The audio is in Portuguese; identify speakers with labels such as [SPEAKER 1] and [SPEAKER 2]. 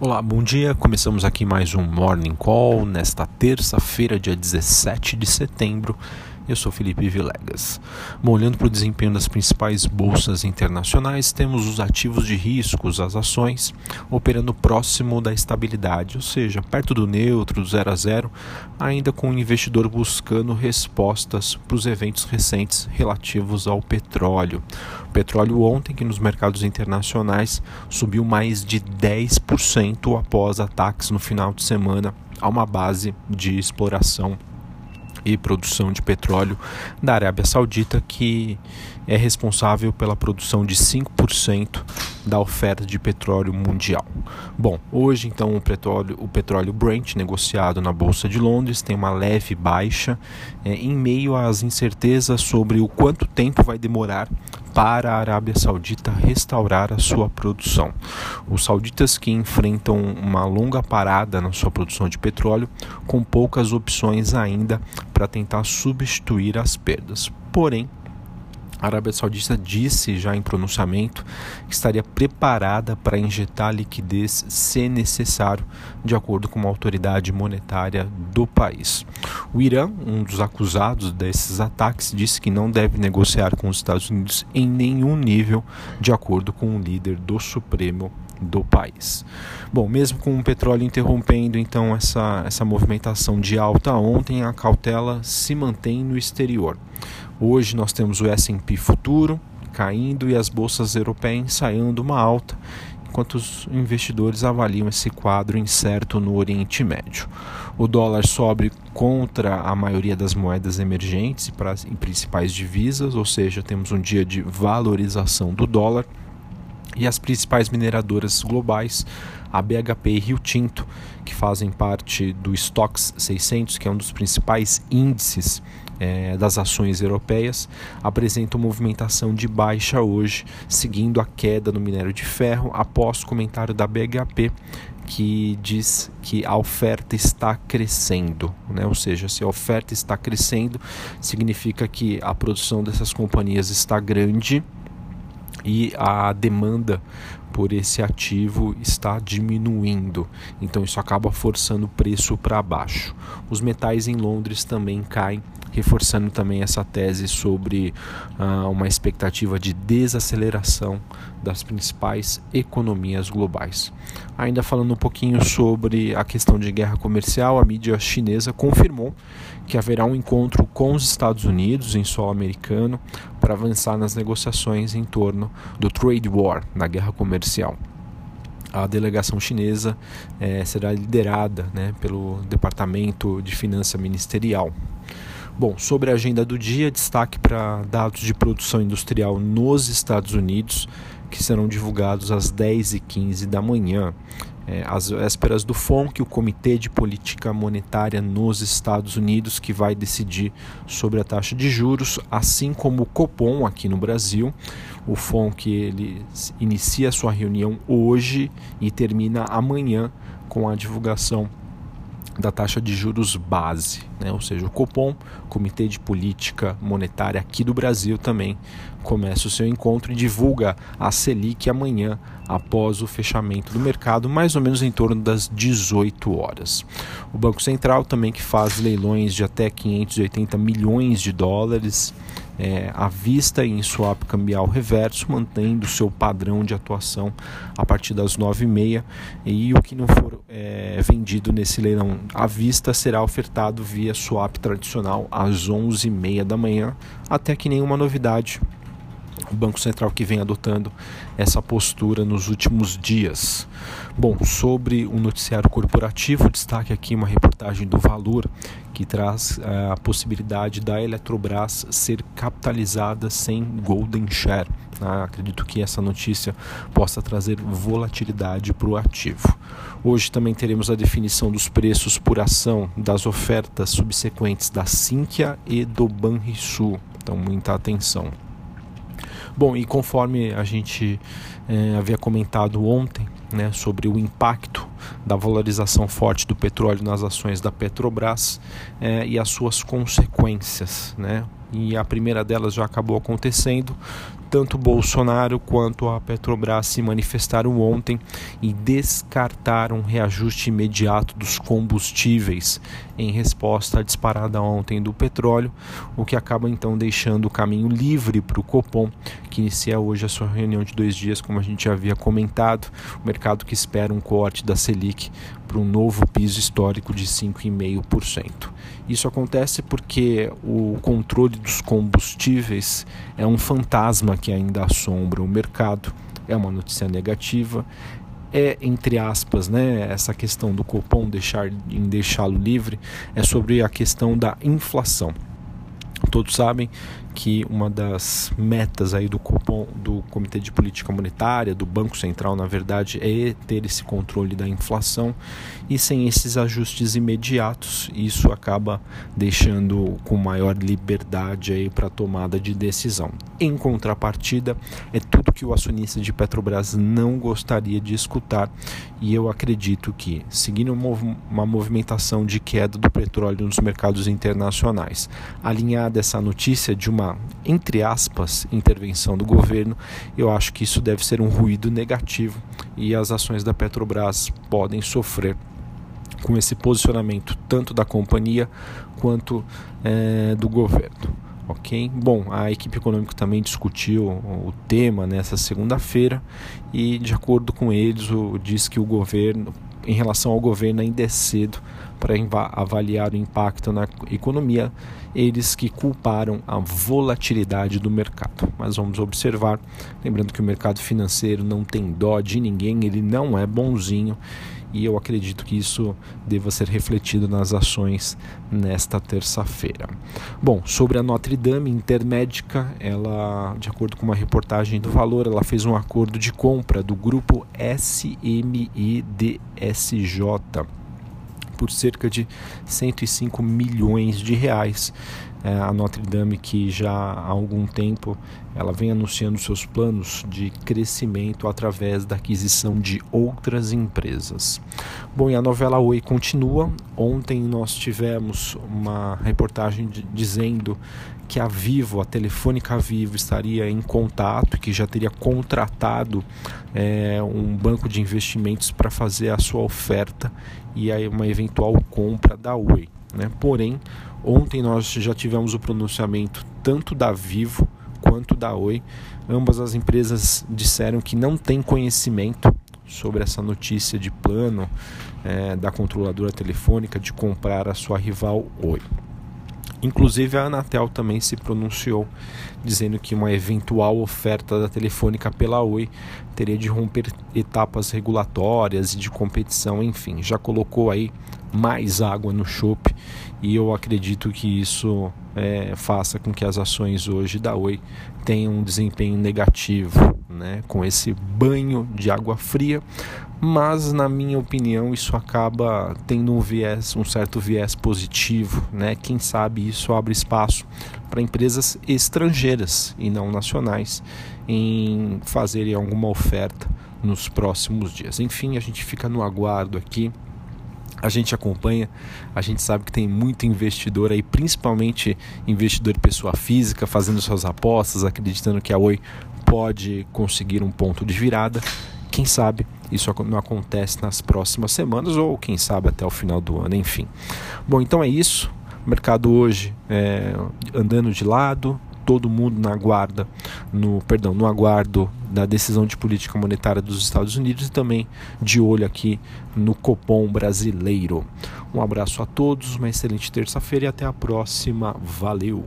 [SPEAKER 1] Olá, bom dia. Começamos aqui mais um Morning Call nesta terça-feira, dia 17 de setembro. Eu sou Felipe Vilegas. Bom, olhando para o desempenho das principais bolsas internacionais, temos os ativos de riscos, as ações, operando próximo da estabilidade, ou seja, perto do neutro, do zero a zero, ainda com o investidor buscando respostas para os eventos recentes relativos ao petróleo. O petróleo ontem, que nos mercados internacionais subiu mais de 10% após ataques no final de semana a uma base de exploração e produção de petróleo da Arábia Saudita, que é responsável pela produção de 5% da oferta de petróleo mundial. Bom, hoje então o petróleo, o petróleo Brent negociado na Bolsa de Londres tem uma leve baixa é, em meio às incertezas sobre o quanto tempo vai demorar para a Arábia Saudita restaurar a sua produção. Os sauditas que enfrentam uma longa parada na sua produção de petróleo, com poucas opções ainda para tentar substituir as perdas. Porém, a Arábia Saudita disse já em pronunciamento que estaria preparada para injetar liquidez se necessário, de acordo com uma autoridade monetária do país. O Irã, um dos acusados desses ataques, disse que não deve negociar com os Estados Unidos em nenhum nível, de acordo com o líder do Supremo do país. Bom, mesmo com o petróleo interrompendo então essa, essa movimentação de alta ontem, a cautela se mantém no exterior. Hoje nós temos o S&P futuro caindo e as bolsas europeias ensaiando uma alta, enquanto os investidores avaliam esse quadro incerto no Oriente Médio. O dólar sobe contra a maioria das moedas emergentes e principais divisas, ou seja, temos um dia de valorização do dólar e as principais mineradoras globais, a BHP e Rio Tinto, que fazem parte do Stocks 600, que é um dos principais índices é, das ações europeias, apresentam movimentação de baixa hoje, seguindo a queda no minério de ferro, após o comentário da BHP que diz que a oferta está crescendo, né? ou seja, se a oferta está crescendo, significa que a produção dessas companhias está grande e a demanda por esse ativo está diminuindo, então isso acaba forçando o preço para baixo. Os metais em Londres também caem, reforçando também essa tese sobre uh, uma expectativa de desaceleração das principais economias globais. Ainda falando um pouquinho sobre a questão de guerra comercial, a mídia chinesa confirmou que haverá um encontro com os Estados Unidos em solo americano para avançar nas negociações em torno do trade war, da guerra comercial. A delegação chinesa eh, será liderada né, pelo Departamento de Finança Ministerial. Bom, sobre a agenda do dia, destaque para dados de produção industrial nos Estados Unidos, que serão divulgados às 10h15 da manhã é, às vésperas do FONC, o Comitê de Política Monetária nos Estados Unidos, que vai decidir sobre a taxa de juros, assim como o Copom aqui no Brasil. O FONC ele inicia sua reunião hoje e termina amanhã com a divulgação da taxa de juros base, né? ou seja, o Copom, Comitê de Política Monetária aqui do Brasil, também começa o seu encontro e divulga a Selic amanhã, após o fechamento do mercado, mais ou menos em torno das 18 horas. O Banco Central também que faz leilões de até 580 milhões de dólares é, à vista e em swap cambial reverso, mantendo seu padrão de atuação a partir das 9h30 e o que não for é, vendido nesse leilão à vista será ofertado via swap tradicional às 11h30 da manhã, até que nenhuma novidade. O Banco Central que vem adotando essa postura nos últimos dias. Bom, sobre o noticiário corporativo, destaque aqui uma reportagem do Valor que traz uh, a possibilidade da Eletrobras ser capitalizada sem golden share. Uh, acredito que essa notícia possa trazer volatilidade para o ativo. Hoje também teremos a definição dos preços por ação das ofertas subsequentes da Sinqia e do Banrisul. Então, muita atenção. Bom, e conforme a gente é, havia comentado ontem né, sobre o impacto da valorização forte do petróleo nas ações da Petrobras é, e as suas consequências, né? E a primeira delas já acabou acontecendo, tanto Bolsonaro quanto a Petrobras se manifestaram ontem e descartaram um reajuste imediato dos combustíveis. Em resposta à disparada ontem do petróleo, o que acaba então deixando o caminho livre para o Copom, que inicia hoje a sua reunião de dois dias, como a gente já havia comentado, o mercado que espera um corte da Selic para um novo piso histórico de 5,5%. Isso acontece porque o controle dos combustíveis é um fantasma que ainda assombra o mercado, é uma notícia negativa. É, entre aspas, né, essa questão do Copom deixar, em deixá-lo livre, é sobre a questão da inflação. Todos sabem que uma das metas aí do Copom, do Comitê de Política Monetária, do Banco Central, na verdade, é ter esse controle da inflação e sem esses ajustes imediatos, isso acaba deixando com maior liberdade aí para tomada de decisão. Em contrapartida, é tudo que o acionista de Petrobras não gostaria de escutar e eu acredito que, seguindo uma movimentação de queda do petróleo nos mercados internacionais, alinhada essa notícia de entre aspas, intervenção do governo, eu acho que isso deve ser um ruído negativo e as ações da Petrobras podem sofrer com esse posicionamento tanto da companhia quanto é, do governo. Ok? Bom, a equipe econômica também discutiu o tema nessa segunda-feira e, de acordo com eles, o, diz que o governo, em relação ao governo, ainda é cedo para avaliar o impacto na economia, eles que culparam a volatilidade do mercado. Mas vamos observar, lembrando que o mercado financeiro não tem dó de ninguém, ele não é bonzinho e eu acredito que isso deva ser refletido nas ações nesta terça-feira. Bom, sobre a Notre Dame Intermédica, ela, de acordo com uma reportagem do Valor, ela fez um acordo de compra do grupo SMEDSJ por cerca de 105 milhões de reais. É, a Notre Dame que já há algum tempo ela vem anunciando seus planos de crescimento através da aquisição de outras empresas. Bom, e a novela Oi continua. Ontem nós tivemos uma reportagem de, dizendo que a Vivo, a Telefônica Vivo, estaria em contato, que já teria contratado é, um banco de investimentos para fazer a sua oferta e aí uma eventual compra da Oi. Né? Porém, ontem nós já tivemos o pronunciamento tanto da Vivo quanto da Oi. Ambas as empresas disseram que não têm conhecimento sobre essa notícia de plano é, da controladora telefônica de comprar a sua rival Oi. Inclusive a Anatel também se pronunciou dizendo que uma eventual oferta da Telefônica pela Oi teria de romper etapas regulatórias e de competição, enfim, já colocou aí mais água no chope e eu acredito que isso é, faça com que as ações hoje da Oi tenham um desempenho negativo, né, com esse banho de água fria, mas na minha opinião isso acaba tendo um viés, um certo viés positivo, né? Quem sabe isso abre espaço para empresas estrangeiras e não nacionais em fazerem alguma oferta nos próximos dias. Enfim, a gente fica no aguardo aqui a gente acompanha, a gente sabe que tem muito investidor aí, principalmente investidor de pessoa física, fazendo suas apostas, acreditando que a Oi pode conseguir um ponto de virada. Quem sabe isso não acontece nas próximas semanas ou quem sabe até o final do ano, enfim. Bom, então é isso. O mercado hoje é, andando de lado, todo mundo na guarda, no perdão, no aguardo da decisão de política monetária dos Estados Unidos e também de olho aqui no Copom brasileiro. Um abraço a todos, uma excelente terça-feira e até a próxima. Valeu.